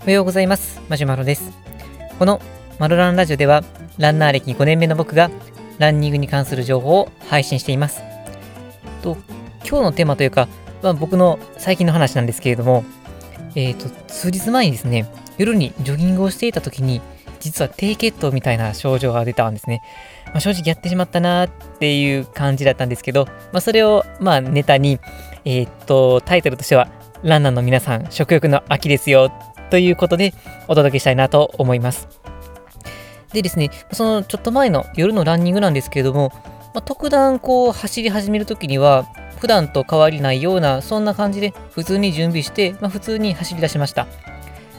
おはようございます。マシュマロです。このマロランラジオではランナー歴5年目の僕がランニングに関する情報を配信しています。と今日のテーマというか、まあ、僕の最近の話なんですけれどもえっ、ー、と数日前にですね夜にジョギングをしていた時に実は低血糖みたいな症状が出たんですね。まあ、正直やってしまったなっていう感じだったんですけど、まあ、それをまあネタに、えー、っと、タイトルとしては、ランナーの皆さん、食欲の秋ですよということでお届けしたいなと思います。でですね、そのちょっと前の夜のランニングなんですけれども、まあ、特段こう走り始めるときには、普段と変わりないような、そんな感じで普通に準備して、まあ、普通に走り出しました。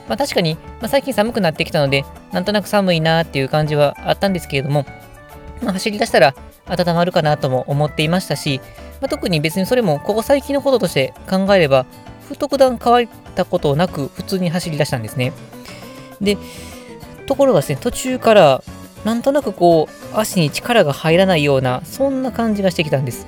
まあ、確かに、ま、最近寒くなってきたので、なんとなく寒いなっていう感じはあったんですけれども、ま、走り出したら温まるかなとも思っていましたし、まあ、特に別にそれもここ最近のこととして考えれば、不特段変わったことなく普通に走り出したんですね。で、ところがですね、途中からなんとなくこう足に力が入らないようなそんな感じがしてきたんです。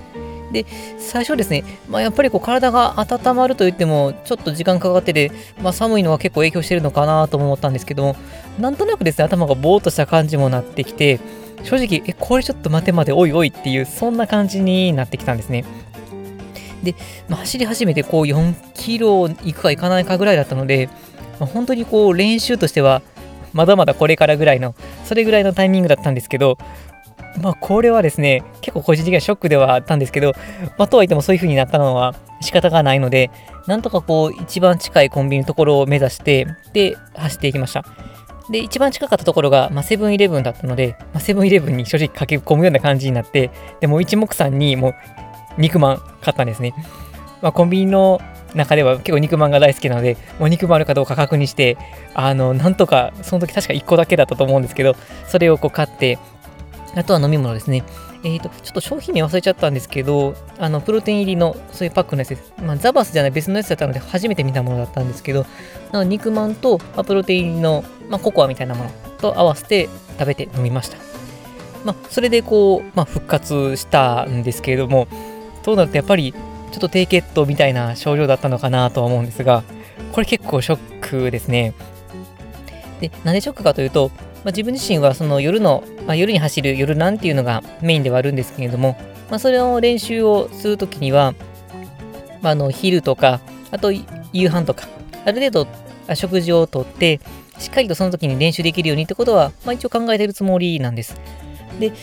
で、最初ですね、まあ、やっぱりこう体が温まるといっても、ちょっと時間かかってて、まあ、寒いのは結構影響してるのかなと思ったんですけども、なんとなくですね、頭がぼーっとした感じもなってきて、正直、え、これちょっと待て待て、おいおいっていう、そんな感じになってきたんですね。で、まあ、走り始めてこう4キロ行くか行かないかぐらいだったので、まあ、本当にこう練習としては、まだまだこれからぐらいの、それぐらいのタイミングだったんですけど、まあこれはですね、結構個人的にはショックではあったんですけど、まあとはいってもそういう風になったのは仕方がないので、なんとかこう一番近いコンビニのところを目指して、で、走っていきました。で、一番近かったところが、まあ、セブンイレブンだったので、まあ、セブンイレブンに正直駆け込むような感じになって、でも一目散にもう肉まん買ったんですね。まあ、コンビニの中では結構肉まんが大好きなので、もう肉まんあるかどうか確認して、あの、なんとか、その時確か1個だけだったと思うんですけど、それをこう買って、あとは飲み物ですね。えっ、ー、と、ちょっと商品名忘れちゃったんですけど、あの、プロテイン入りのそういうパックのやつです。まあ、ザバスじゃない別のやつだったので、初めて見たものだったんですけど、な肉まんと、まあ、プロテイン入りの、まあ、ココアみたいなものと合わせて食べて飲みました。まあ、それでこう、まあ、復活したんですけれども、どうなるとやっぱり、ちょっと低血糖みたいな症状だったのかなとは思うんですが、これ結構ショックですね。で、なんでショックかというと、まあ、自分自身はその夜の、まあ、夜に走る夜なんていうのがメインではあるんですけれども、まあ、それの練習をするときには、まあ、あの昼とか、あと夕飯とか、ある程度食事をとって、しっかりとその時に練習できるようにってことは、まあ、一応考えてるつもりなんです。で、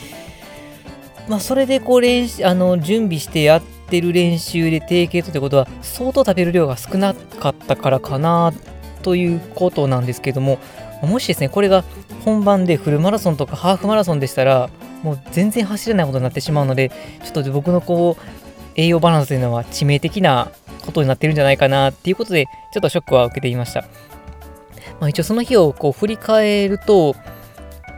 まあ、それでこう練習あの準備してやってる練習で低血糖ってことは、相当食べる量が少なかったからかなということなんですけども、もしですね、これが本番でフルマラソンとかハーフマラソンでしたら、もう全然走れないことになってしまうので、ちょっと僕のこう、栄養バランスというのは致命的なことになってるんじゃないかなっていうことで、ちょっとショックは受けていました。まあ、一応その日をこう振り返ると、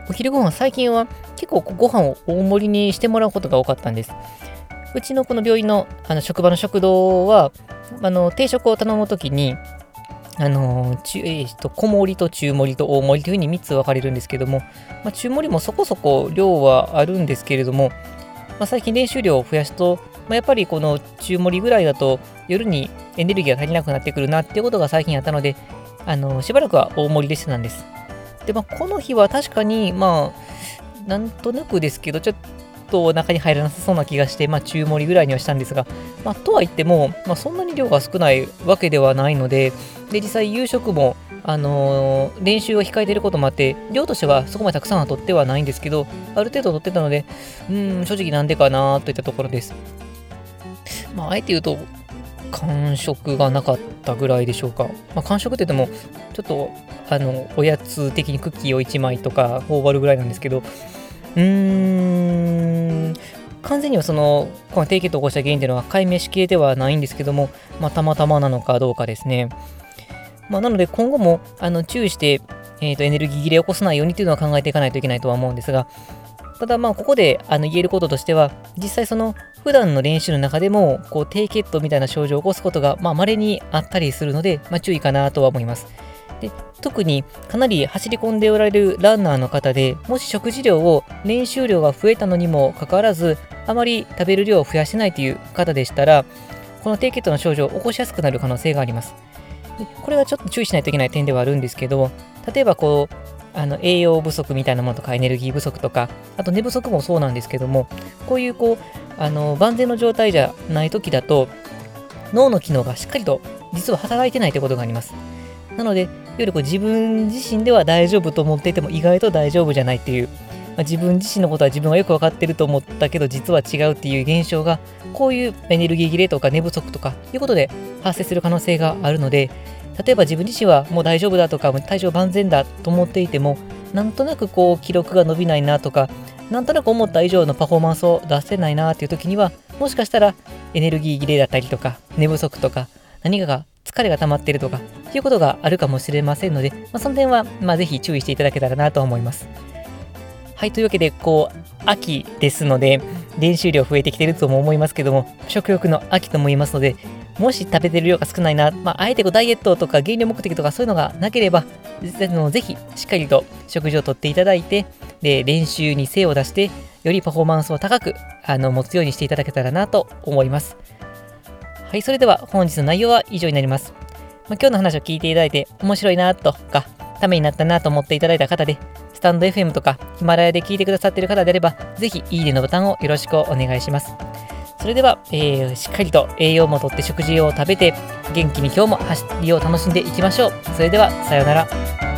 お昼ご飯最近は結構ご飯を大盛りにしてもらうことが多かったんです。うちのこの病院のあの職場の食堂は、あの定食を頼むときに、あのー、えー、と小盛りと中盛りと大盛りというふうに3つ分かれるんですけども、まあ、中盛りもそこそこ量はあるんですけれども、まあ、最近練習量を増やすと、まあ、やっぱりこの中盛りぐらいだと夜にエネルギーが足りなくなってくるなっていうことが最近あったので、あの、しばらくは大盛りでしてたんです。で、まあ、この日は確かに、まあ、なんとなくですけど、ちょっとお腹に入らなさそうな気がして、まあ、中盛りぐらいにはしたんですが、まあ、とはいっても、まあ、そんなに量が少ないわけではないので、で実際夕食も、あのー、練習を控えていることもあって、量としてはそこまでたくさんは取ってはないんですけど、ある程度取ってたので、うん、正直なんでかなといったところです。まあ、あえて言うと、感触がなかったぐらいでしょうか。まあ、感触って言っても、ちょっと、あの、おやつ的にクッキーを1枚とか、頬張るぐらいなんですけど、うーん、完全にはその、この低血糖を起こした原因というのは解明しきれてはないんですけども、まあ、たまたまなのかどうかですね。まあ、なので今後もあの注意して、えーと、エネルギー切れを起こさないようにというのは考えていかないといけないとは思うんですが、ただまあここであの言えることとしては、実際その普段の練習の中でもこう低血糖みたいな症状を起こすことがまあ稀にあったりするので、まあ、注意かなとは思います。で特にかなり走り込んでおられるランナーの方でもし食事量を練習量が増えたのにもかかわらずあまり食べる量を増やしてないという方でしたらこの低血糖の症状を起こしやすくなる可能性があります。でこれはちょっと注意しないといけない点ではあるんですけど、例えばこう、あの栄養不足みたいなものとかエネルギー不足とか、あと寝不足もそうなんですけども、こういうこう、あの万全の状態じゃない時だと、脳の機能がしっかりと実は働いてないということがあります。なので、いわゆるこう自分自身では大丈夫と思っていても意外と大丈夫じゃないっていう、まあ、自分自身のことは自分はよく分かってると思ったけど実は違うっていう現象がこういうエネルギー切れとか寝不足とかいうことで発生する可能性があるので例えば自分自身はもう大丈夫だとか体調万全だと思っていてもなんとなくこう記録が伸びないなとかなんとなく思った以上のパフォーマンスを出せないなっていう時にはもしかしたらエネルギー切れだったりとか寝不足とか何かが疲れが溜まっているとかいうことがあるかもしれませんので、まあ、その点は、まあ、ぜひ注意していただけたらなと思います。はい、というわけで、こう、秋ですので、練習量増えてきてるとも思いますけども、食欲の秋とも言いますので、もし食べてる量が少ないな、まあ、あえてこうダイエットとか減量目的とかそういうのがなければ、ぜひしっかりと食事をとっていただいて、で、練習に精を出して、よりパフォーマンスを高くあの持つようにしていただけたらなと思います。はい、それでは本日の内容は以上になります。まあ、今日の話を聞いていただいて面白いなとか、ためになったなと思っていただいた方で、スタンド FM とかヒマラヤで聞いてくださっている方であれば、ぜひいいねのボタンをよろしくお願いします。それでは、えー、しっかりと栄養もとって食事を食べて、元気に今日も走りを楽しんでいきましょう。それでは、さようなら。